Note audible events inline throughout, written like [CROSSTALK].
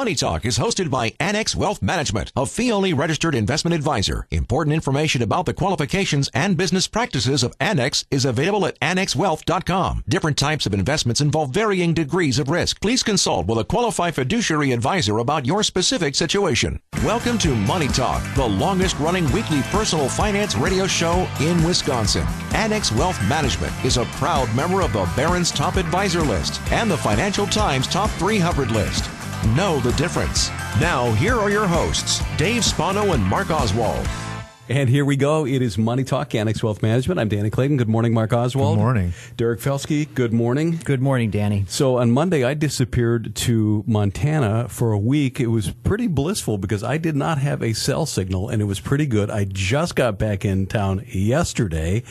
Money Talk is hosted by Annex Wealth Management, a fee-only registered investment advisor. Important information about the qualifications and business practices of Annex is available at annexwealth.com. Different types of investments involve varying degrees of risk. Please consult with a qualified fiduciary advisor about your specific situation. Welcome to Money Talk, the longest-running weekly personal finance radio show in Wisconsin. Annex Wealth Management is a proud member of the Barron's Top Advisor List and the Financial Times Top 300 list. Know the difference. Now, here are your hosts, Dave Spano and Mark Oswald. And here we go. It is Money Talk, Annex Wealth Management. I'm Danny Clayton. Good morning, Mark Oswald. Good morning. Derek Felske, good morning. Good morning, Danny. So on Monday, I disappeared to Montana for a week. It was pretty blissful because I did not have a cell signal, and it was pretty good. I just got back in town yesterday,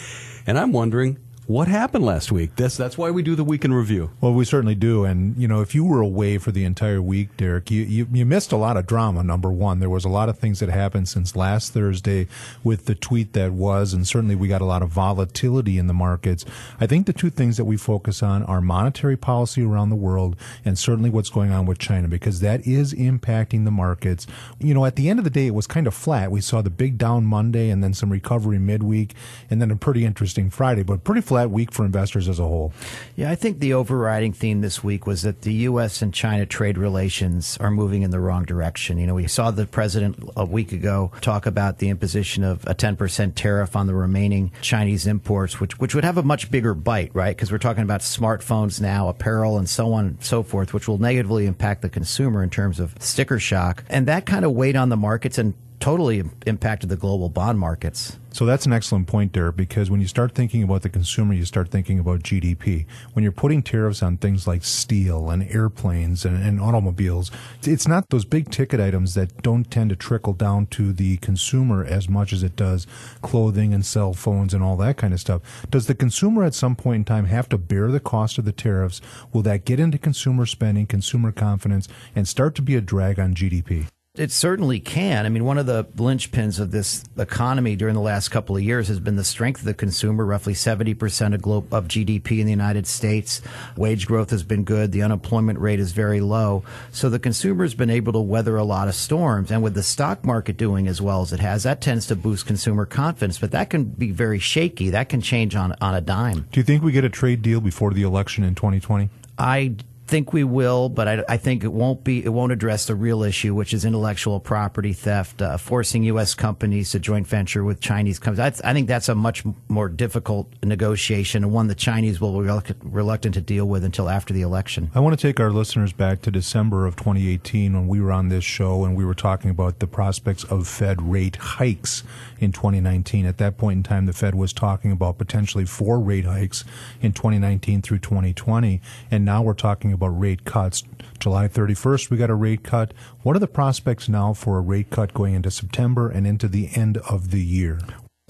and I'm wondering what happened last week? That's that's why we do the week in review. Well, we certainly do. And you know, if you were away for the entire week, Derek, you, you, you missed a lot of drama. Number one, there was a lot of things that happened since last Thursday with the tweet that was, and certainly we got a lot of volatility in the markets. I think the two things that we focus on are monetary policy around the world, and certainly what's going on with China, because that is impacting the markets. You know, at the end of the day, it was kind of flat. We saw the big down Monday, and then some recovery midweek, and then a pretty interesting Friday, but pretty flat flat week for investors as a whole. Yeah, I think the overriding theme this week was that the U.S. and China trade relations are moving in the wrong direction. You know, we saw the president a week ago talk about the imposition of a 10% tariff on the remaining Chinese imports, which, which would have a much bigger bite, right? Because we're talking about smartphones now, apparel, and so on and so forth, which will negatively impact the consumer in terms of sticker shock. And that kind of weighed on the markets and totally impacted the global bond markets. So that's an excellent point there because when you start thinking about the consumer, you start thinking about GDP. When you're putting tariffs on things like steel and airplanes and, and, automobiles, it's not those big ticket items that don't tend to trickle down to the consumer as much as it does clothing and cell phones and all that kind of stuff. Does the consumer at some point in time have to bear the cost of the tariffs? Will that get into consumer spending, consumer confidence, and start to be a drag on GDP? It certainly can. I mean, one of the linchpins of this economy during the last couple of years has been the strength of the consumer. Roughly 70% of, glo- of GDP in the United States. Wage growth has been good. The unemployment rate is very low. So the consumer has been able to weather a lot of storms. And with the stock market doing as well as it has, that tends to boost consumer confidence. But that can be very shaky. That can change on, on a dime. Do you think we get a trade deal before the election in 2020? I think we will, but I, I, think it won't be. It won't address the real issue, which is intellectual property theft, uh, forcing U.S. companies to joint venture with Chinese companies. I, I, think that's a much more difficult negotiation and one the Chinese will be reluctant to deal with until after the election. I want to take our listeners back to December of 2018 when we were on this show and we were talking about the prospects of Fed rate hikes in 2019. At that point in time, the Fed was talking about potentially four rate hikes in 2019 through 2020, and now we're talking about rate cuts. July 31st, we got a rate cut. What are the prospects now for a rate cut going into September and into the end of the year?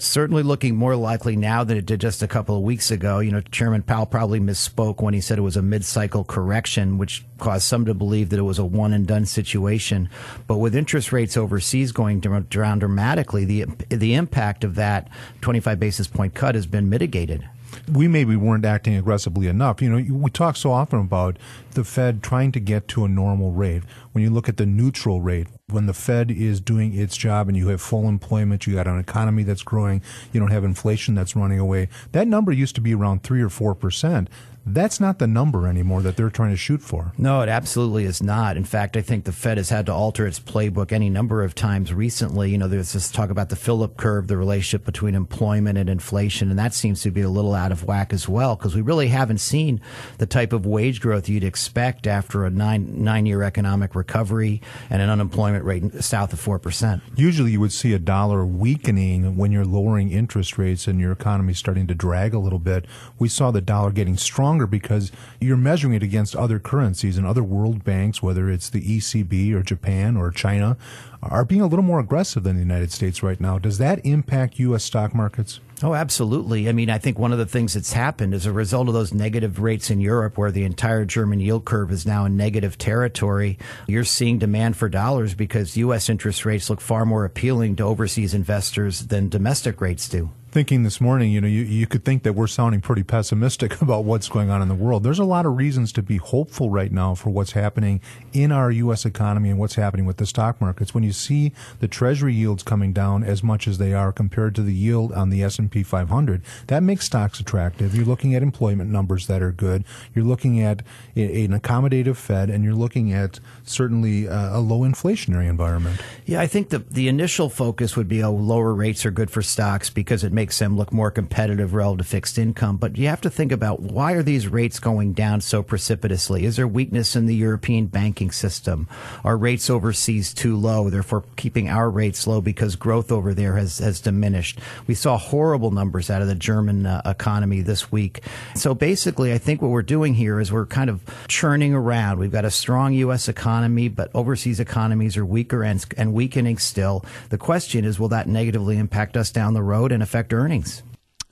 Certainly looking more likely now than it did just a couple of weeks ago. You know, Chairman Powell probably misspoke when he said it was a mid-cycle correction, which caused some to believe that it was a one and done situation. But with interest rates overseas going down dramatically, the the impact of that 25 basis point cut has been mitigated we maybe weren't acting aggressively enough. You know, we talk so often about the Fed trying to get to a normal rate. When you look at the neutral rate, when the Fed is doing its job and you have full employment, you got an economy that's growing, you don't have inflation that's running away. That number used to be around three or four percent. That's not the number anymore that they're trying to shoot for. No, it absolutely is not. In fact, I think the Fed has had to alter its playbook any number of times recently. You know, there's this talk about the Philip curve, the relationship between employment and inflation, and that seems to be a little out of whack as well because we really haven't seen the type of wage growth you'd expect after a nine nine year economic recovery and an unemployment rate south of four percent. Usually, you would see a dollar weakening when you're lowering interest rates and your economy starting to drag a little bit. We saw the dollar getting strong because you're measuring it against other currencies and other world banks, whether it's the ECB or Japan or China, are being a little more aggressive than the United States right now. Does that impact U.S. stock markets? Oh, absolutely. I mean, I think one of the things that's happened as a result of those negative rates in Europe, where the entire German yield curve is now in negative territory, you're seeing demand for dollars because U.S. interest rates look far more appealing to overseas investors than domestic rates do. Thinking this morning, you know, you, you could think that we're sounding pretty pessimistic [LAUGHS] about what's going on in the world. There's a lot of reasons to be hopeful right now for what's happening in our U.S. economy and what's happening with the stock markets. When you see the Treasury yields coming down as much as they are compared to the yield on the S&P 500, that makes stocks attractive. You're looking at employment numbers that are good. You're looking at a, an accommodative Fed, and you're looking at certainly uh, a low inflationary environment. Yeah, I think the the initial focus would be, oh, lower rates are good for stocks because it makes them look more competitive relative to fixed income. But you have to think about why are these rates going down so precipitously? Is there weakness in the European banking system? Are rates overseas too low, therefore keeping our rates low because growth over there has, has diminished? We saw horrible numbers out of the German uh, economy this week. So basically, I think what we're doing here is we're kind of churning around. We've got a strong U.S. economy, but overseas economies are weaker and, and weakening still. The question is, will that negatively impact us down the road and affect earnings?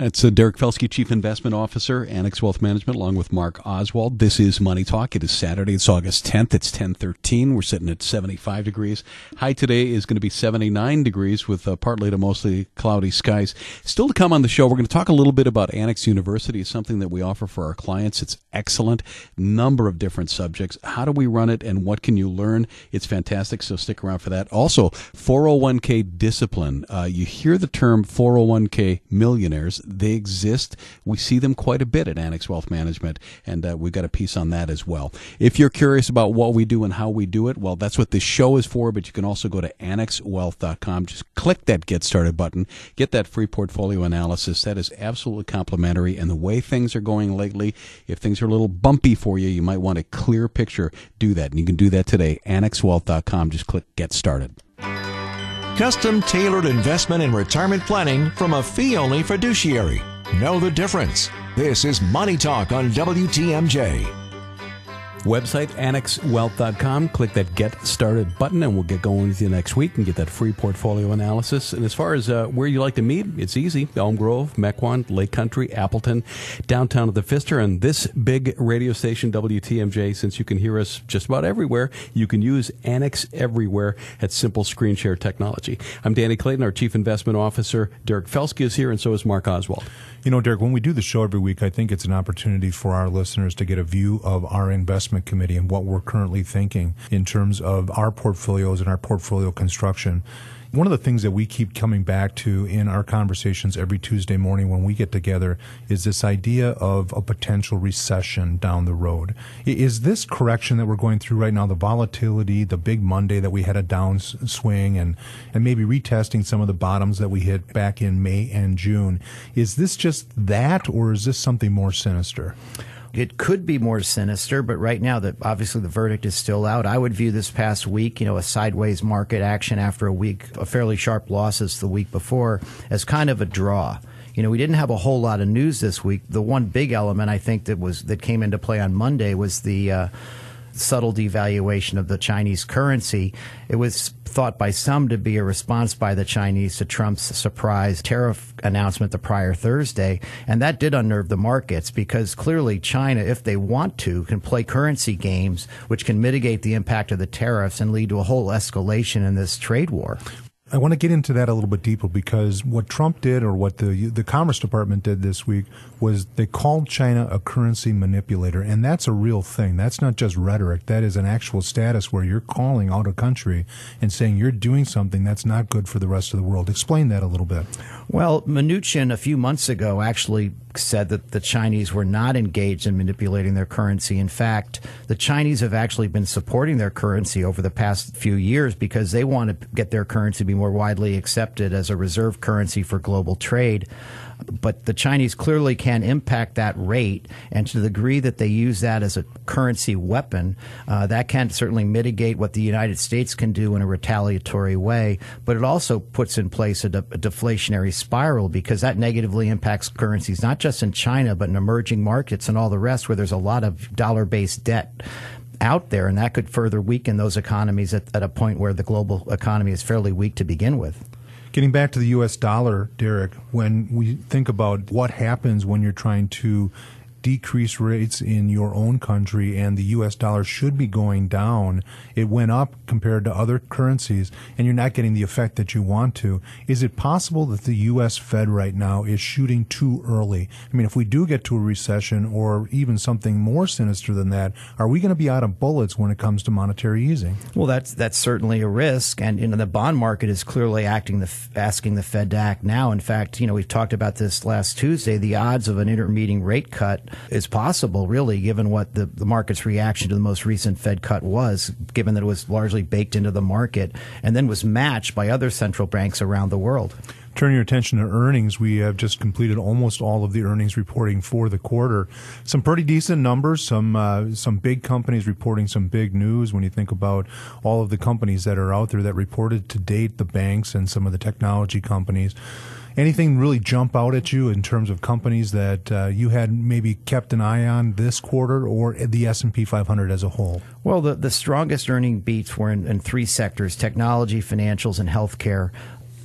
It's uh, Derek Felske, Chief Investment Officer, Annex Wealth Management, along with Mark Oswald. This is Money Talk. It is Saturday. It's August 10th. It's 1013. We're sitting at 75 degrees. High today is going to be 79 degrees with uh, partly to mostly cloudy skies. Still to come on the show, we're going to talk a little bit about Annex University, something that we offer for our clients. It's excellent. Number of different subjects. How do we run it and what can you learn? It's fantastic. So stick around for that. Also, 401k discipline. Uh, you hear the term 401k millionaires they exist. We see them quite a bit at Annex Wealth Management, and uh, we've got a piece on that as well. If you're curious about what we do and how we do it, well, that's what this show is for, but you can also go to annexwealth.com. Just click that Get Started button, get that free portfolio analysis. That is absolutely complimentary. And the way things are going lately, if things are a little bumpy for you, you might want a clear picture. Do that. And you can do that today. Annexwealth.com. Just click Get Started. Custom tailored investment and retirement planning from a fee only fiduciary. Know the difference. This is Money Talk on WTMJ. Website annexwealth.com. Click that Get Started button, and we'll get going with you next week and get that free portfolio analysis. And as far as uh, where you like to meet, it's easy Elm Grove, Mequon, Lake Country, Appleton, downtown of the Pfister, and this big radio station, WTMJ, since you can hear us just about everywhere, you can use Annex Everywhere at Simple Screen Share Technology. I'm Danny Clayton, our Chief Investment Officer. Derek Felske is here, and so is Mark Oswald. You know, Derek, when we do the show every week, I think it's an opportunity for our listeners to get a view of our investment committee and what we're currently thinking in terms of our portfolios and our portfolio construction. One of the things that we keep coming back to in our conversations every Tuesday morning when we get together is this idea of a potential recession down the road. Is this correction that we're going through right now, the volatility, the big Monday that we had a downswing and, and maybe retesting some of the bottoms that we hit back in May and June, is this just that or is this something more sinister? It could be more sinister, but right now, that obviously the verdict is still out. I would view this past week, you know, a sideways market action after a week, a fairly sharp losses the week before, as kind of a draw. You know, we didn't have a whole lot of news this week. The one big element I think that was that came into play on Monday was the. Uh, subtle devaluation of the Chinese currency. It was thought by some to be a response by the Chinese to Trump's surprise tariff announcement the prior Thursday. And that did unnerve the markets because clearly China, if they want to, can play currency games, which can mitigate the impact of the tariffs and lead to a whole escalation in this trade war. I want to get into that a little bit deeper because what Trump did, or what the the Commerce Department did this week, was they called China a currency manipulator, and that's a real thing. That's not just rhetoric. That is an actual status where you're calling out a country and saying you're doing something that's not good for the rest of the world. Explain that a little bit. Well, Mnuchin a few months ago actually said that the Chinese were not engaged in manipulating their currency. In fact, the Chinese have actually been supporting their currency over the past few years because they want to get their currency to be more widely accepted as a reserve currency for global trade but the Chinese clearly can impact that rate, and to the degree that they use that as a currency weapon, uh, that can certainly mitigate what the United States can do in a retaliatory way. But it also puts in place a, de- a deflationary spiral because that negatively impacts currencies not just in China but in emerging markets and all the rest, where there's a lot of dollar-based debt out there, and that could further weaken those economies at, at, a point where the global economy is fairly weak to begin with. Getting back to the U.S. dollar, Derek, when we think about what happens when you're trying to decrease rates in your own country and the U.S. dollar should be going down. It went up compared to other currencies, and you're not getting the effect that you want to. Is it possible that the U.S. Fed right now is shooting too early? I mean, if we do get to a recession or even something more sinister than that, are we going to be out of bullets when it comes to monetary easing? Well, that's that's certainly a risk, and you know the bond market is clearly acting the asking the Fed to act now. In fact, you know we've talked about this last Tuesday. The odds of an intermediate rate cut is possible, really, given what the, the market's reaction to the most recent Fed cut was, given that it was largely baked into the market and then was matched by other central banks around the world. Turn your attention to earnings, we have just completed almost all of the earnings reporting for the quarter. Some pretty decent numbers. Some uh, some big companies reporting some big news. When you think about all of the companies that are out there that reported to date, the banks and some of the technology companies. Anything really jump out at you in terms of companies that uh, you had maybe kept an eye on this quarter or the S&P 500 as a whole? Well, the, the strongest earning beats were in, in three sectors, technology, financials, and healthcare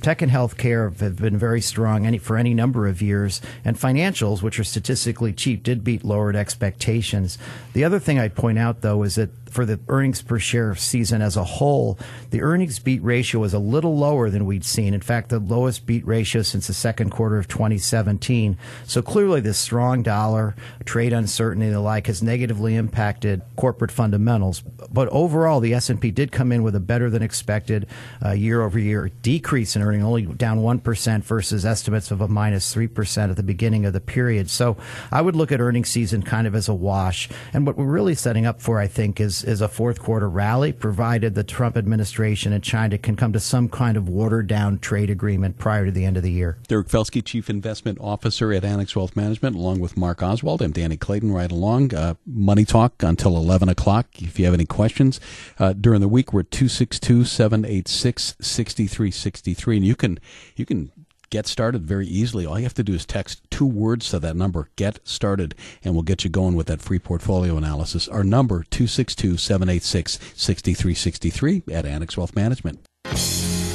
tech and healthcare have been very strong any, for any number of years, and financials, which are statistically cheap, did beat lowered expectations. The other thing I'd point out, though, is that for the earnings per share season as a whole, the earnings beat ratio was a little lower than we'd seen. In fact, the lowest beat ratio since the second quarter of 2017. So clearly, this strong dollar, trade uncertainty, and the like has negatively impacted corporate fundamentals. But overall, the S&P did come in with a better than expected uh, year-over-year decrease in earnings, only down one percent versus estimates of a minus three percent at the beginning of the period. So I would look at earnings season kind of as a wash. And what we're really setting up for, I think, is is a fourth quarter rally, provided the Trump administration and China can come to some kind of watered down trade agreement prior to the end of the year. Derek Felske, Chief Investment Officer at Annex Wealth Management, along with Mark Oswald. I'm Danny Clayton right along. Uh, Money Talk until 11 o'clock. If you have any questions uh, during the week, we're 262 786 6363. And you can, you can get started very easily. All you have to do is text two words to that number, get started, and we'll get you going with that free portfolio analysis. Our number, 262 786 6363 at Annex Wealth Management.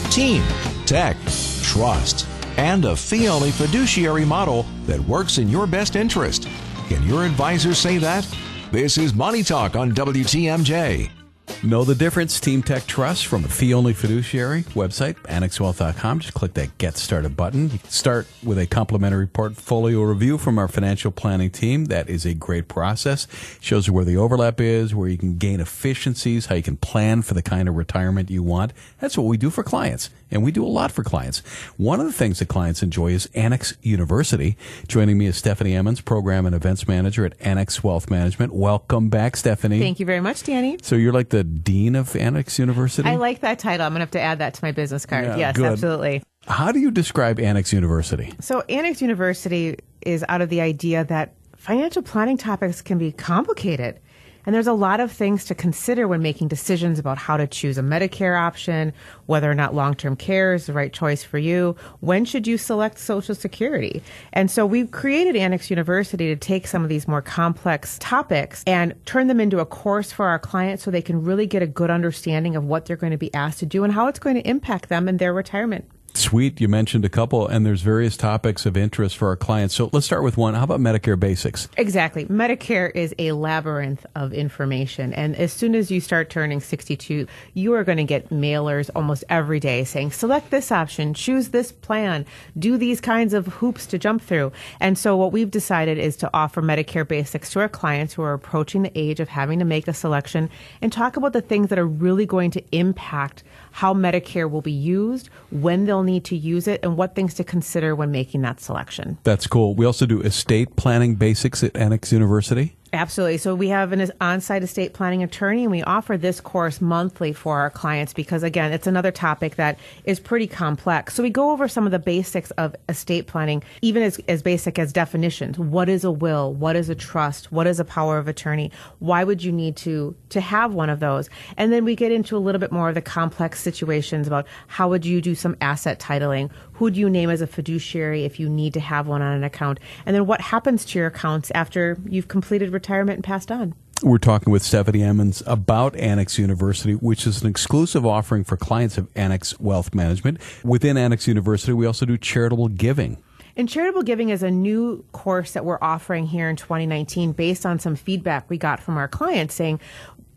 Team, tech, trust, and a fee only fiduciary model that works in your best interest. Can your advisor say that? This is Money Talk on WTMJ. Know the difference? Team Tech Trust from a fee only fiduciary website, annexwealth.com. Just click that Get Started button. You can start with a complimentary portfolio review from our financial planning team. That is a great process. Shows you where the overlap is, where you can gain efficiencies, how you can plan for the kind of retirement you want. That's what we do for clients. And we do a lot for clients. One of the things that clients enjoy is Annex University. Joining me is Stephanie Emmons, Program and Events Manager at Annex Wealth Management. Welcome back, Stephanie. Thank you very much, Danny. So you're like the dean of Annex University? I like that title. I'm going to have to add that to my business card. Yeah, yes, good. absolutely. How do you describe Annex University? So, Annex University is out of the idea that financial planning topics can be complicated. And there's a lot of things to consider when making decisions about how to choose a Medicare option, whether or not long term care is the right choice for you, when should you select Social Security. And so we've created Annex University to take some of these more complex topics and turn them into a course for our clients so they can really get a good understanding of what they're going to be asked to do and how it's going to impact them and their retirement. Sweet. You mentioned a couple, and there's various topics of interest for our clients. So let's start with one. How about Medicare basics? Exactly. Medicare is a labyrinth of information. And as soon as you start turning 62, you are going to get mailers almost every day saying, select this option, choose this plan, do these kinds of hoops to jump through. And so what we've decided is to offer Medicare basics to our clients who are approaching the age of having to make a selection and talk about the things that are really going to impact how Medicare will be used, when they'll need to use it, and what things to consider when making that selection. That's cool. We also do estate planning basics at Annex University. Absolutely. So we have an on-site estate planning attorney and we offer this course monthly for our clients because again, it's another topic that is pretty complex. So we go over some of the basics of estate planning, even as, as basic as definitions. What is a will? What is a trust? What is a power of attorney? Why would you need to, to have one of those? And then we get into a little bit more of the complex situations about how would you do some asset titling? Who do you name as a fiduciary if you need to have one on an account? And then what happens to your accounts after you've completed retirement and passed on? We're talking with Stephanie Emmons about Annex University, which is an exclusive offering for clients of Annex Wealth Management. Within Annex University, we also do charitable giving. And charitable giving is a new course that we're offering here in 2019 based on some feedback we got from our clients saying,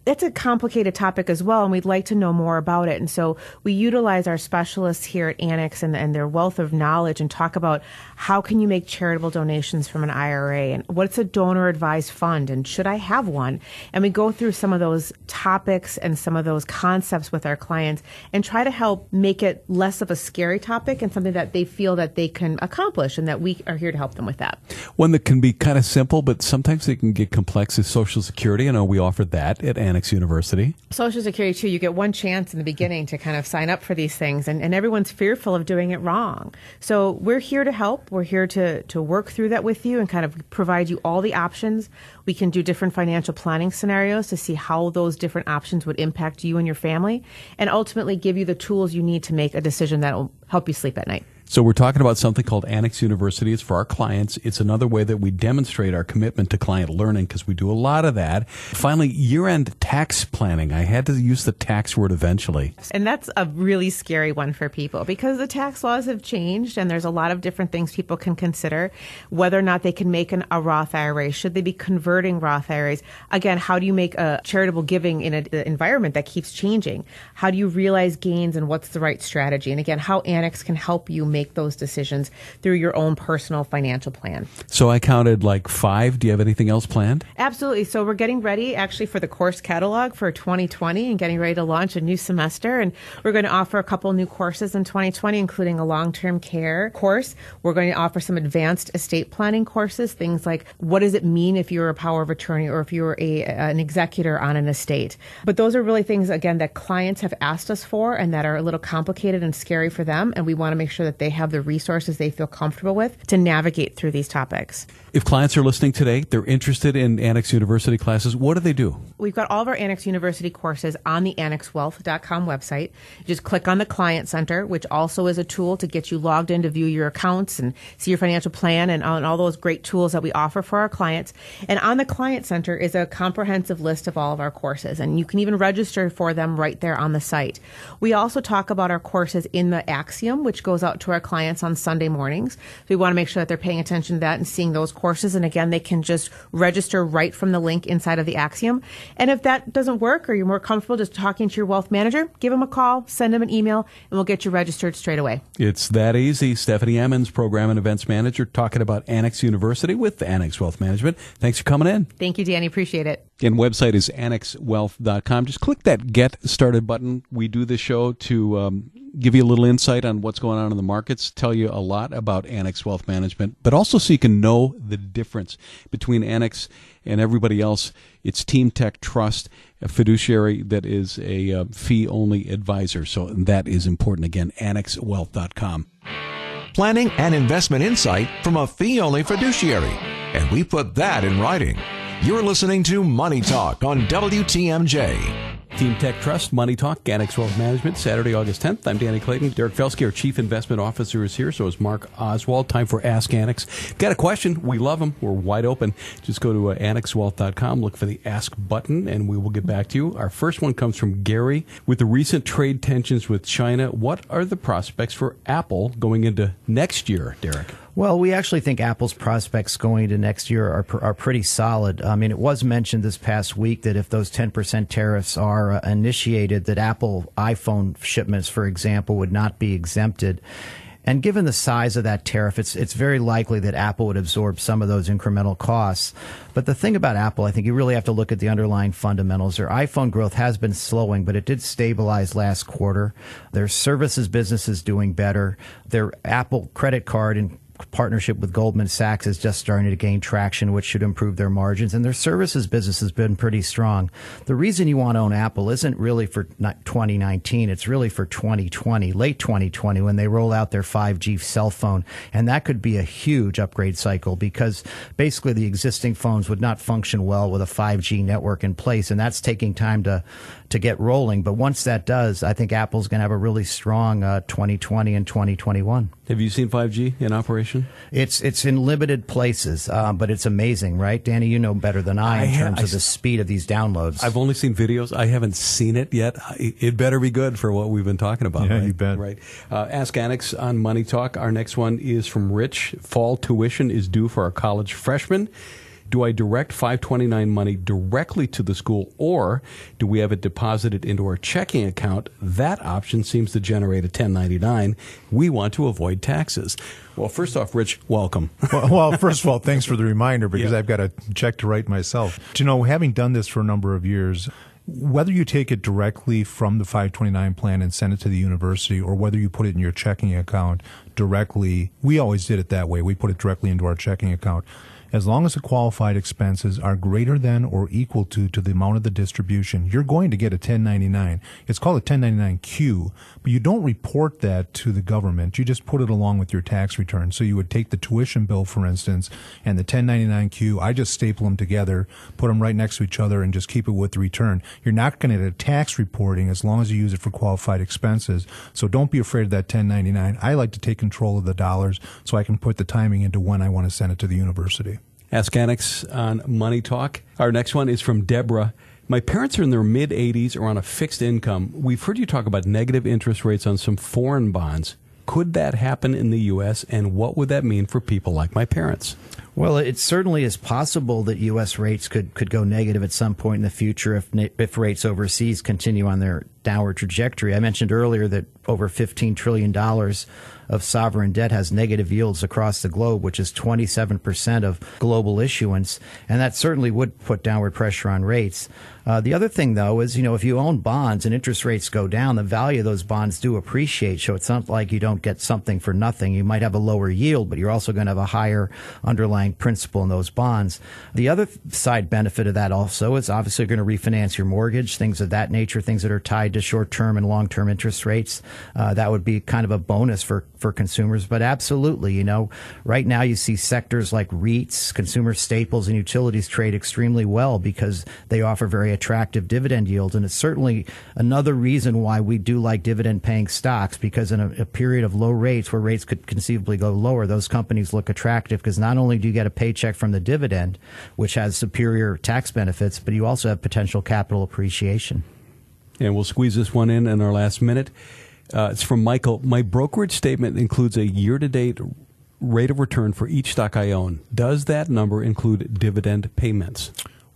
it's a complicated topic as well, and we'd like to know more about it. And so we utilize our specialists here at Annex and, and, their wealth of knowledge and talk about how can you make charitable donations from an IRA and what's a donor advised fund and should I have one? And we go through some of those topics and some of those concepts with our clients and try to help make it less of a scary topic and something that they feel that they can accomplish and that we are here to help them with that. One that can be kind of simple, but sometimes it can get complex is Social Security. I know we offer that at Annex University. Social Security, too, you get one chance in the beginning to kind of sign up for these things, and, and everyone's fearful of doing it wrong. So we're here to help. We're here to, to work through that with you and kind of provide you all the options. We can do different financial planning scenarios to see how those different options would impact you and your family, and ultimately give you the tools you need to make a decision that will help you sleep at night. So we're talking about something called Annex University. It's for our clients. It's another way that we demonstrate our commitment to client learning because we do a lot of that. Finally, year-end tax planning. I had to use the tax word eventually. And that's a really scary one for people because the tax laws have changed and there's a lot of different things people can consider. Whether or not they can make an, a Roth IRA, should they be converting Roth IRAs? Again, how do you make a charitable giving in an environment that keeps changing? How do you realize gains and what's the right strategy? And again, how Annex can help you make make those decisions through your own personal financial plan. So I counted like five. Do you have anything else planned? Absolutely. So we're getting ready actually for the course catalog for 2020 and getting ready to launch a new semester. And we're going to offer a couple new courses in 2020, including a long term care course. We're going to offer some advanced estate planning courses, things like what does it mean if you're a power of attorney or if you're a, an executor on an estate. But those are really things, again, that clients have asked us for and that are a little complicated and scary for them. And we want to make sure that they have the resources they feel comfortable with to navigate through these topics. If clients are listening today, they're interested in Annex University classes, what do they do? We've got all of our Annex University courses on the annexwealth.com website. Just click on the Client Center, which also is a tool to get you logged in to view your accounts and see your financial plan and, and all those great tools that we offer for our clients. And on the Client Center is a comprehensive list of all of our courses, and you can even register for them right there on the site. We also talk about our courses in the Axiom, which goes out to our clients on Sunday mornings. So we want to make sure that they're paying attention to that and seeing those courses. And again, they can just register right from the link inside of the Axiom. And if that doesn't work or you're more comfortable just talking to your wealth manager, give them a call, send them an email, and we'll get you registered straight away. It's that easy. Stephanie Emmons, Program and Events Manager, talking about Annex University with Annex Wealth Management. Thanks for coming in. Thank you, Danny. Appreciate it. Again, website is annexwealth.com. Just click that Get Started button. We do this show to um, give you a little insight on what's going on in the markets, tell you a lot about Annex Wealth Management, but also so you can know the difference between Annex and everybody else. It's Team Tech Trust, a fiduciary that is a uh, fee only advisor. So that is important. Again, annexwealth.com. Planning and investment insight from a fee only fiduciary. And we put that in writing. You're listening to Money Talk on WTMJ. Team Tech Trust, Money Talk, Annex Wealth Management, Saturday, August 10th. I'm Danny Clayton. Derek Felske, our Chief Investment Officer, is here. So is Mark Oswald. Time for Ask Annex. Got a question? We love them. We're wide open. Just go to uh, annexwealth.com, look for the Ask button, and we will get back to you. Our first one comes from Gary. With the recent trade tensions with China, what are the prospects for Apple going into next year, Derek? Well, we actually think Apple's prospects going into next year are, are pretty solid. I mean, it was mentioned this past week that if those 10% tariffs are uh, initiated, that Apple iPhone shipments, for example, would not be exempted. And given the size of that tariff, it's it's very likely that Apple would absorb some of those incremental costs. But the thing about Apple, I think you really have to look at the underlying fundamentals. Their iPhone growth has been slowing, but it did stabilize last quarter. Their services business is doing better. Their Apple credit card and partnership with Goldman Sachs is just starting to gain traction, which should improve their margins. And their services business has been pretty strong. The reason you want to own Apple isn't really for 2019. It's really for 2020, late 2020, when they roll out their 5G cell phone. And that could be a huge upgrade cycle because basically the existing phones would not function well with a 5G network in place. And that's taking time to, to get rolling. But once that does, I think Apple's going to have a really strong uh, 2020 and 2021. Have you seen 5G in operation? It's it's in limited places, uh, but it's amazing, right, Danny? You know better than I, I in ha- terms I of the s- speed of these downloads. I've only seen videos. I haven't seen it yet. I- It better be good for what we've been talking about. Yeah, right? you bet. Right. Uh, Ask Annex on Money Talk. Our next one is from Rich. Fall tuition is due for our college freshmen. Do I direct 529 money directly to the school or do we have it deposited into our checking account? That option seems to generate a 1099. We want to avoid taxes. Well, first off, Rich, welcome. [LAUGHS] well, well, first of all, thanks for the reminder because Yeah. I've got a check to write myself. Do you know, having done this for a number of years, whether you take it directly from the 529 plan and send it to the university or whether you put it in your checking account directly, we always did it that way. We put it directly into our checking account. As long as the qualified expenses are greater than or equal to to the amount of the distribution, you're going to get a 1099. It's called a 1099Q, but you don't report that to the government. You just put it along with your tax return. So you would take the tuition bill, for instance, and the 1099Q. I just staple them together, put them right next to each other, and just keep it with the return. You're not going to get a tax reporting as long as you use it for qualified expenses. So don't be afraid of that 1099. I like to take control of the dollars so I can put the timing into when I want to send it to the university. Ask Annex on Money Talk. Our next one is from Deborah. My parents are in their mid 80s or on a fixed income. We've heard you talk about negative interest rates on some foreign bonds. Could that happen in the U.S., and what would that mean for people like my parents? Well, it certainly is possible that U.S. rates could, could go negative at some point in the future if if rates overseas continue on their downward trajectory. I mentioned earlier that over $15 trillion of sovereign debt has negative yields across the globe, which is 27% of global issuance, and that certainly would put downward pressure on rates. Uh, the other thing, though, is you know if you own bonds and interest rates go down, the value of those bonds do appreciate. So it's not like you don't get something for nothing. You might have a lower yield, but you're also going to have a higher underlying principal in those bonds. The other side benefit of that also is obviously going to refinance your mortgage, things of that nature, things that are tied to short-term and long-term interest rates. Uh, that would be kind of a bonus for for consumers. But absolutely, you know, right now you see sectors like REITs, consumer staples, and utilities trade extremely well because they offer very attractive dividend yields. And it's certainly another reason why we do like dividend paying stocks because in a, a period of low rates where rates could conceivably go lower, those companies look attractive because not only do you get a paycheck from the dividend, which has superior tax benefits, but you also have potential capital appreciation. And we'll squeeze this one in in our last minute. Uh, it's from Michael. My brokerage statement includes a year to date rate of return for each stock I own. Does that number include dividend payments?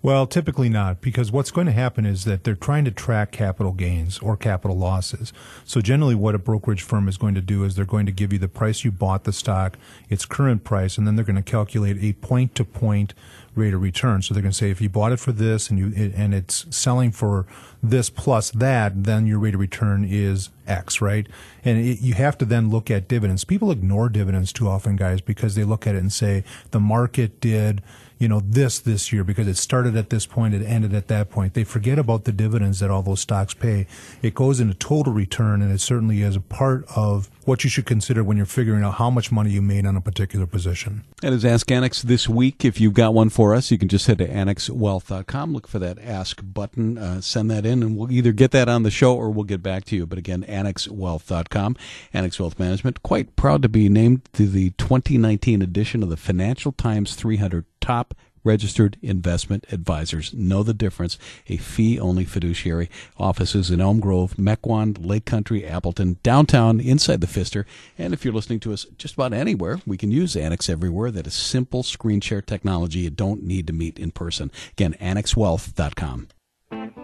Well, typically not, because what's going to happen is that they're trying to track capital gains or capital losses. So generally what a brokerage firm is going to do is they're going to give you the price you bought the stock, its current price, and then they're going to calculate a point to point rate of return. So they're going to say if you bought it for this and you and it's selling for this plus that, then your rate of return is X, right? And it, you have to then look at dividends. People ignore dividends too often, guys, because they look at it and say the market did you know, this this year because it started at this point, it ended at that point. They forget about the dividends that all those stocks pay. It goes into total return, and it certainly is a part of what you should consider when you're figuring out how much money you made on a particular position. That is Ask Annex this week. If you've got one for us, you can just head to annexwealth.com, look for that Ask button, uh, send that in, and we'll either get that on the show or we'll get back to you. But again, annexwealth.com, Annex Wealth Management, quite proud to be named to the 2019 edition of the Financial Times 300 Top registered investment advisors know the difference. A fee only fiduciary. Offices in Elm Grove, Mequon, Lake Country, Appleton, downtown, inside the Pfister. And if you're listening to us just about anywhere, we can use Annex Everywhere. That is simple screen share technology. You don't need to meet in person. Again, annexwealth.com.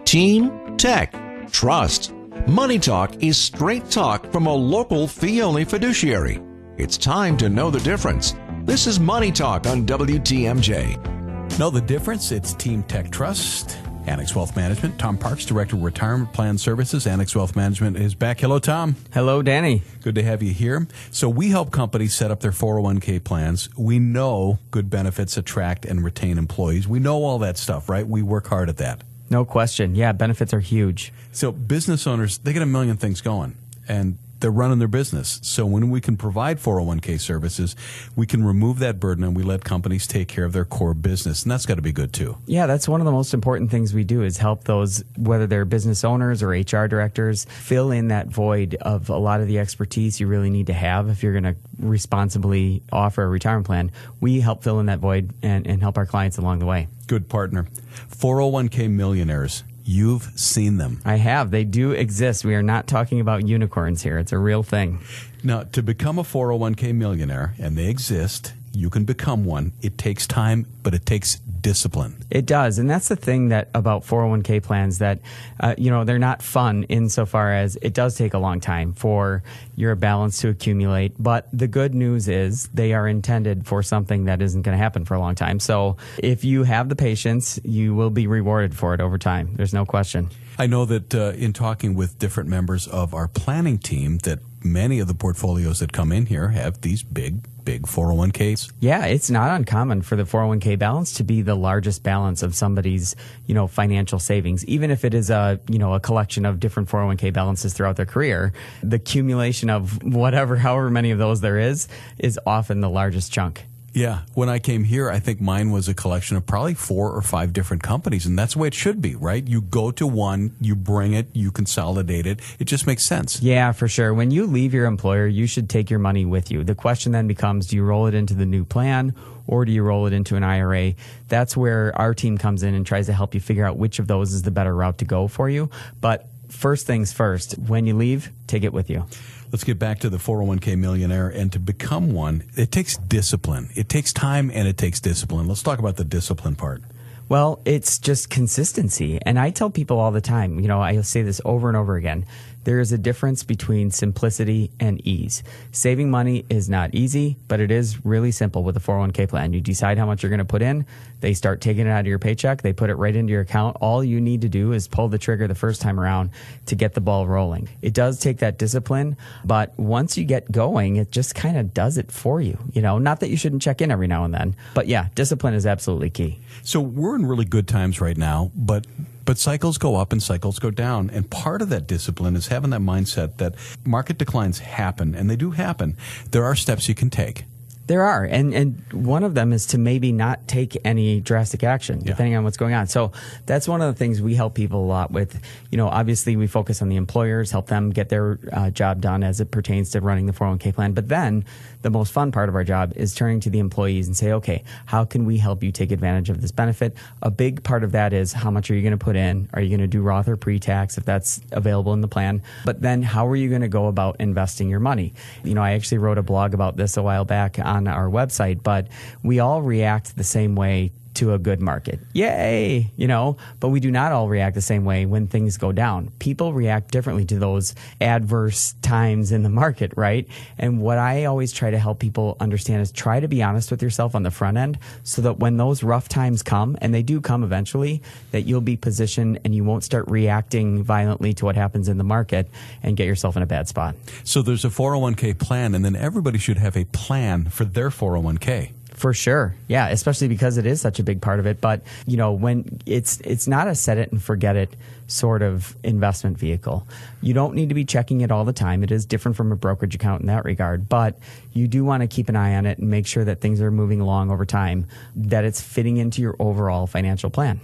Team Tech Trust. Money Talk is straight talk from a local fee only fiduciary. It's time to know the difference. This is Money Talk on WTMJ. Know the difference? It's Team Tech Trust. Annex Wealth Management. Tom Parks, Director of Retirement Plan Services. Annex Wealth Management is back. Hello, Tom. Hello, Danny. Good to have you here. So we help companies set up their 401k plans. We know good benefits attract and retain employees. We know all that stuff, right? We work hard at that. No question. Yeah, benefits are huge. So business owners, they get a million things going and they're running their business. So when we can provide 401k services, we can remove that burden and we let companies take care of their core business. And that's got to be good too. Yeah, that's one of the most important things we do is help those, whether they're business owners or HR directors, fill in that void of a lot of the expertise you really need to have if you're going to responsibly offer a retirement plan. We help fill in that void and, and help our clients along the way. Good partner. 401k millionaires. You've seen them. I have. They do exist. We are not talking about unicorns here. It's a real thing. Now, to become a 401k millionaire, and they exist, you can become one. It takes time, but it takes discipline. It does, and that's the thing that about 401k plans that uh, you know they're not fun insofar as it does take a long time for your balance to accumulate. But the good news is they are intended for something that isn't going to happen for a long time. So if you have the patience, you will be rewarded for it over time. There's no question. I know that uh, in talking with different members of our planning team, that many of the portfolios that come in here have these big big 401ks. Yeah, it's not uncommon for the 401k balance to be the largest balance of somebody's, you know, financial savings. Even if it is a, you know, a collection of different 401k balances throughout their career, the accumulation of whatever [LAUGHS] however many of those there is is often the largest chunk. Yeah. When I came here, I think mine was a collection of probably four or five different companies. And that's the way it should be, right? You go to one, you bring it, you consolidate it. It just makes sense. Yeah, for sure. When you leave your employer, you should take your money with you. The question then becomes do you roll it into the new plan or do you roll it into an IRA? That's where our team comes in and tries to help you figure out which of those is the better route to go for you. But first things first, when you leave, take it with you. Let's get back to the 401k millionaire. And to become one, it takes discipline. It takes time and it takes discipline. Let's talk about the discipline part. Well, it's just consistency. And I tell people all the time, you know, I say this over and over again. There is a difference between simplicity and ease. Saving money is not easy, but it is really simple with a 401k plan. You decide how much you're going to put in, they start taking it out of your paycheck, they put it right into your account. All you need to do is pull the trigger the first time around to get the ball rolling. It does take that discipline, but once you get going, it just kind of does it for you. You know, not that you shouldn't check in every now and then, but yeah, discipline is absolutely key. So we're in really good times right now, but but cycles go up and cycles go down. And part of that discipline is having that mindset that market declines happen, and they do happen. There are steps you can take. There are, and and one of them is to maybe not take any drastic action, Yeah. depending on what's going on. So that's one of the things we help people a lot with. You know, obviously we focus on the employers, help them get their uh, job done as it pertains to running the 401k plan. But then the most fun part of our job is turning to the employees and say, okay, how can we help you take advantage of this benefit? A big part of that is how much are you going to put in? Are you going to do Roth or pre-tax if that's available in the plan? But then how are you going to go about investing your money? You know, I actually wrote a blog about this a while back on our website, but we all react the same way to a good market. Yay, you know, but we do not all react the same way when things go down. People react differently to those adverse times in the market, right? And what I always try to help people understand is try to be honest with yourself on the front end so that when those rough times come, and they do come eventually, that you'll be positioned and you won't start reacting violently to what happens in the market and get yourself in a bad spot. So there's a 401k plan, and then everybody should have a plan for their 401k. For sure. Yeah, especially because it is such a big part of it. But, you know, when it's it's not a set it and forget it sort of investment vehicle. You don't need to be checking it all the time. It is different from a brokerage account in that regard, but you do want to keep an eye on it and make sure that things are moving along over time, that it's fitting into your overall financial plan.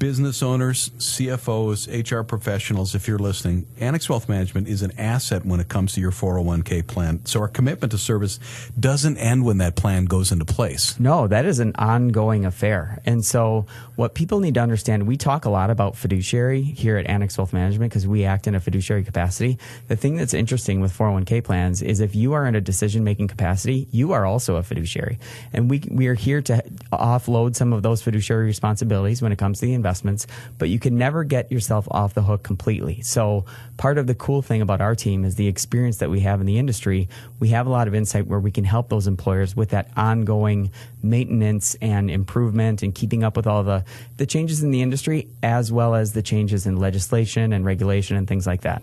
Business owners, CFOs, HR professionals, if you're listening, Annex Wealth Management is an asset when it comes to your 401k plan. So our commitment to service doesn't end when that plan goes into place. No, that is an ongoing affair. And so, what people need to understand, we talk a lot about fiduciary here at Annex Wealth Management because we act in a fiduciary capacity. The thing that's interesting with 401k plans is if you are in a decision making capacity, you are also a fiduciary. And we, we are here to offload some of those fiduciary responsibilities when it comes to the investments, but you can never get yourself off the hook completely. So, part of the cool thing about our team is the experience that we have in the industry. We have a lot of insight where we can help those employers with that ongoing maintenance and improvement and keeping up with all the, the changes in the industry as well as the changes in legislation and regulation and things like that.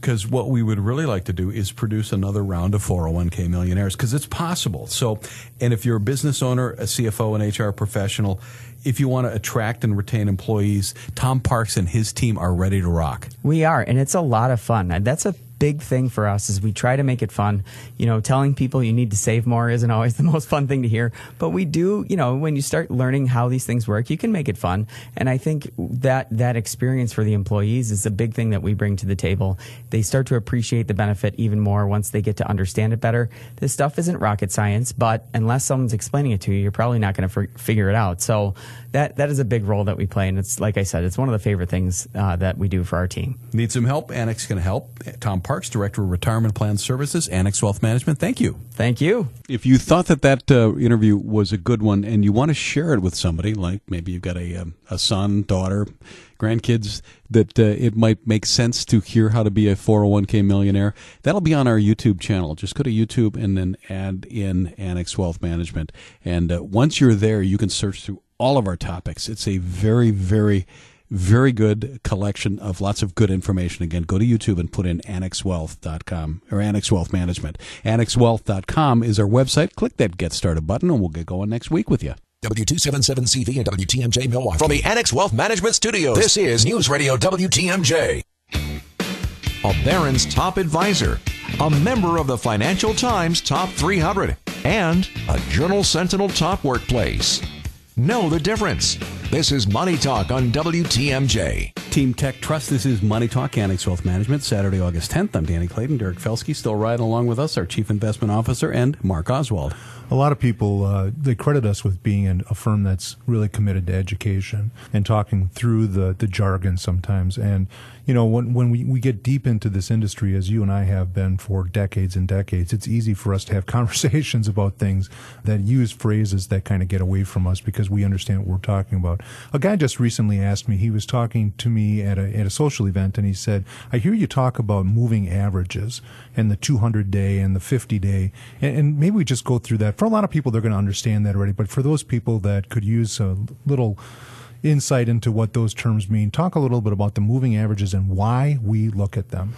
Because what we would really like to do is produce another round of 401k millionaires because it's possible. So, and if you're a business owner, a CFO, an HR professional, if you want to attract and retain employees, Tom Parks and his team are ready to rock. We are, and it's a lot of fun. That's a big thing for us is we try to make it fun. You know, telling people you need to save more isn't always [LAUGHS] the most fun thing to hear, but we do, you know, when you start learning how these things work, you can make it fun. And I think that that experience for the employees is a big thing that we bring to the table. They start to appreciate the benefit even more once they get to understand it better. This stuff isn't rocket science, but unless someone's explaining it to you, you're probably not going to f- figure it out. So that that is a big role that we play, and it's like I said, it's one of the favorite things uh, that we do for our team. Need some help? Annex can help. Tom Parks, Director of Retirement Plan Services, Annex Wealth Management. Thank you. Thank you. If you thought that that uh, interview was a good one and you want to share it with somebody, like maybe you've got a, um, a son, daughter, grandkids, that uh, it might make sense to hear how to be a 401k millionaire, that'll be on our YouTube channel. Just go to YouTube and then add in Annex Wealth Management. And uh, once you're there, you can search through all of our topics. It's a very, very very good collection of lots of good information. Again, go to YouTube and put in annexwealth.com or Annex Wealth Management. Annexwealth.com is our website. Click that Get Started button and we'll get going next week with you. W277CV and WTMJ Milwaukee. From the Annex Wealth Management Studios, this is News Radio WTMJ. A Barron's top advisor, a member of the Financial Times Top 300, and a Journal Sentinel Top Workplace. Know the difference. This is Money Talk on WTMJ. Team Tech Trust. This is Money Talk, Annex Wealth Management, Saturday, August 10th. I'm Danny Clayton. Derek Felske still riding along with us, our Chief Investment Officer, and Mark Oswald. A lot of people uh, they credit us with being an, a firm that's really committed to education and talking through the the jargon sometimes. And you know, when when we, we get deep into this industry, as you and I have been for decades and decades, it's easy for us to have [LAUGHS] conversations about things that use phrases that kind of get away from us because we understand what we're talking about. A guy just recently asked me. He was talking to me at a at a social event, and he said, "I hear you talk about moving averages and the 200 day and the 50 day, and, and maybe we just go through that." For a lot of people, they're going to understand that already, but for those people that could use a little insight into what those terms mean, talk a little bit about the moving averages and why we look at them.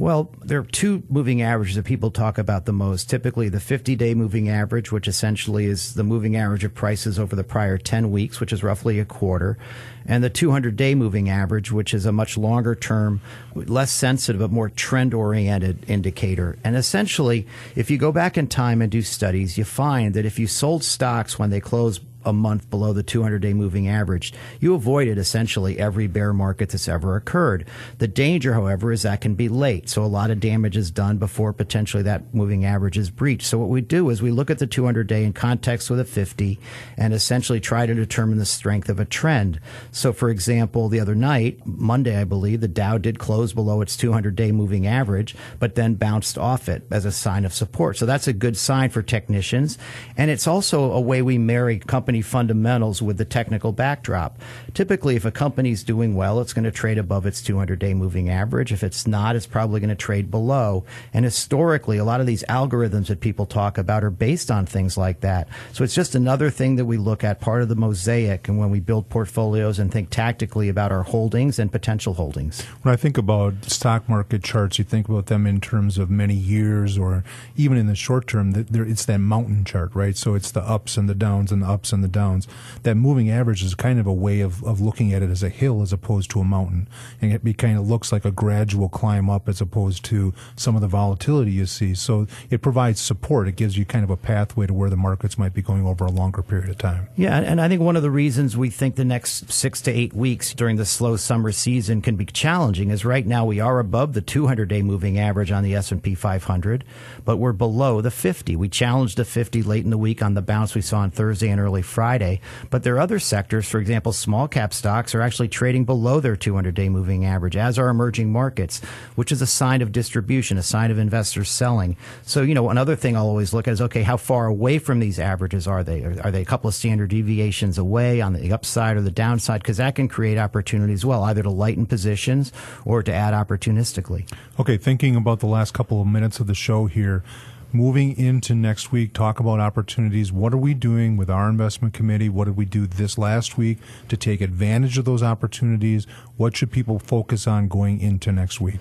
Well, there are two moving averages that people talk about the most. Typically, the 50 day moving average, which essentially is the moving average of prices over the prior 10 weeks, which is roughly a quarter, and the 200 day moving average, which is a much longer term, less sensitive, but more trend oriented indicator. And essentially, if you go back in time and do studies, you find that if you sold stocks when they closed a month below the 200 day moving average, you avoided essentially every bear market that's ever occurred. The danger, however, is that can be late. So a lot of damage is done before potentially that moving average is breached. So what we do is we look at the 200 day in context with a 50 and essentially try to determine the strength of a trend. So for example, the other night, Monday, I believe, the Dow did close below its 200 day moving average, but then bounced off it as a sign of support. So that's a good sign for technicians. And it's also a way we marry companies company fundamentals with the technical backdrop. Typically, if a company's doing well, it's going to trade above its 200 day moving average. If it's not, it's probably going to trade below. And historically, a lot of these algorithms that people talk about are based on things like that. So it's just another thing that we look at, part of the mosaic, and when we build portfolios and think tactically about our holdings and potential holdings. When I think about stock market charts, you think about them in terms of many years or even in the short term, it's that mountain chart, right? So it's the ups and the downs and the ups and and the downs. That moving average is kind of a way of, of looking at it as a hill as opposed to a mountain. And it kind of looks like a gradual climb up as opposed to some of the volatility you see. So it provides support. It gives you kind of a pathway to where the markets might be going over a longer period of time. Yeah, and I think one of the reasons we think the next six to eight weeks during the slow summer season can be challenging is right now we are above the 200-day moving average on the S&P 500, but we're below the 50. We challenged the 50 late in the week on the bounce we saw on Thursday and early Friday. But there are other sectors, for example, small cap stocks are actually trading below their 200 day moving average, as are emerging markets, which is a sign of distribution, a sign of investors selling. So, you know, another thing I'll always look at is okay, how far away from these averages are they? Are, are they a couple of standard deviations away on the upside or the downside? Because that can create opportunity as well, either to lighten positions or to add opportunistically. Okay, thinking about the last couple of minutes of the show here moving into next week, talk about opportunities. What are we doing with our investment committee? What did we do this last week to take advantage of those opportunities? What should people focus on going into next week?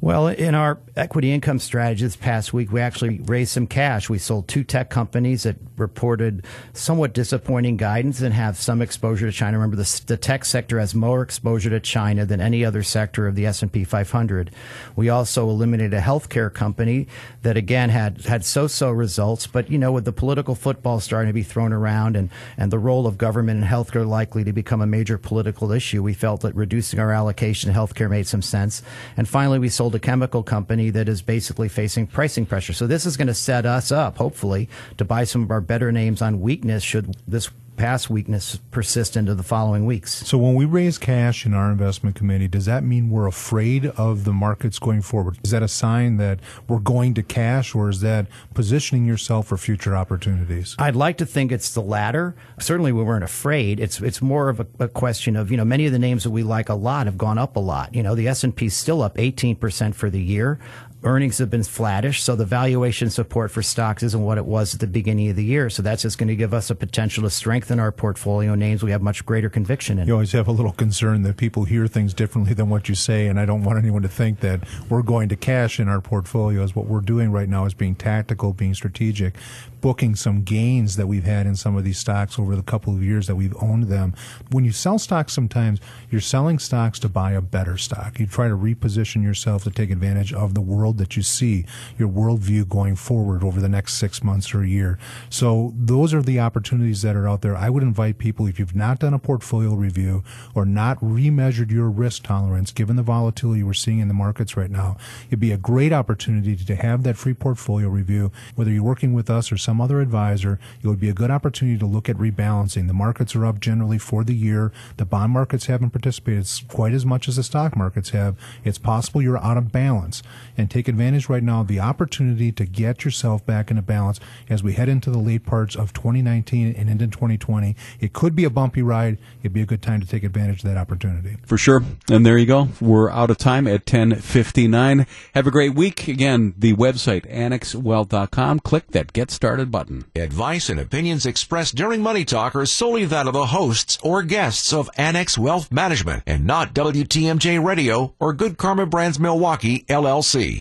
Well, in our equity income strategy this past week, we actually raised some cash. We sold two tech companies that reported somewhat disappointing guidance and have some exposure to China. Remember, the, the tech sector has more exposure to China than any other sector of the S&P 500. We also eliminated a healthcare company that again had had so-so results, but you know, with the political football starting to be thrown around and and the role of government in healthcare likely to become a major political issue, we felt that reducing our allocation to healthcare made some sense. And finally, we sold a chemical company that is basically facing pricing pressure. So this is going to set us up, hopefully, to buy some of our better names on weakness should this past weakness persist into the following weeks. So when we raise cash in our investment committee, does that mean we're afraid of the markets going forward? Is that a sign that we're going to cash or is that positioning yourself for future opportunities? I'd like to think it's the latter. Certainly we weren't afraid. It's it's more of a, a question of, you know, many of the names that we like a lot have gone up a lot. You know, the S&P is still up 18% for the year earnings have been flattish, so the valuation support for stocks isn't what it was at the beginning of the year. So that's just going to give us a potential to strengthen our portfolio names we have much greater conviction in. You always have a little concern that people hear things differently than what you say, and I don't want anyone to think that we're going to cash in our portfolios. What we're doing right now is being tactical, being strategic, booking some gains that we've had in some of these stocks over the couple of years that we've owned them. When you sell stocks, sometimes you're selling stocks to buy a better stock. You try to reposition yourself to take advantage of the world that you see, your worldview going forward over the next six months or a year. So those are the opportunities that are out there. I would invite people, if you've not done a portfolio review or not remeasured your risk tolerance, given the volatility we're seeing in the markets right now, it'd be a great opportunity to have that free portfolio review, whether you're working with us or some other advisor, it would be a good opportunity to look at rebalancing. The markets are up generally for the year. The bond markets haven't participated quite as much as the stock markets have. It's possible you're out of balance and take advantage right now of the opportunity to get yourself back into balance as we head into the late parts of 2019 and into 2020. It could be a bumpy ride. It'd be a good time to take advantage of that opportunity. For sure. And there you go. We're out of time at 10:59. Have a great week. Again, the website annexwealth.com. Click that get started button. Advice and opinions expressed during Money Talk are solely that of the hosts or guests of Annex Wealth Management and not WTMJ Radio or Good Karma Brands Milwaukee, LLC.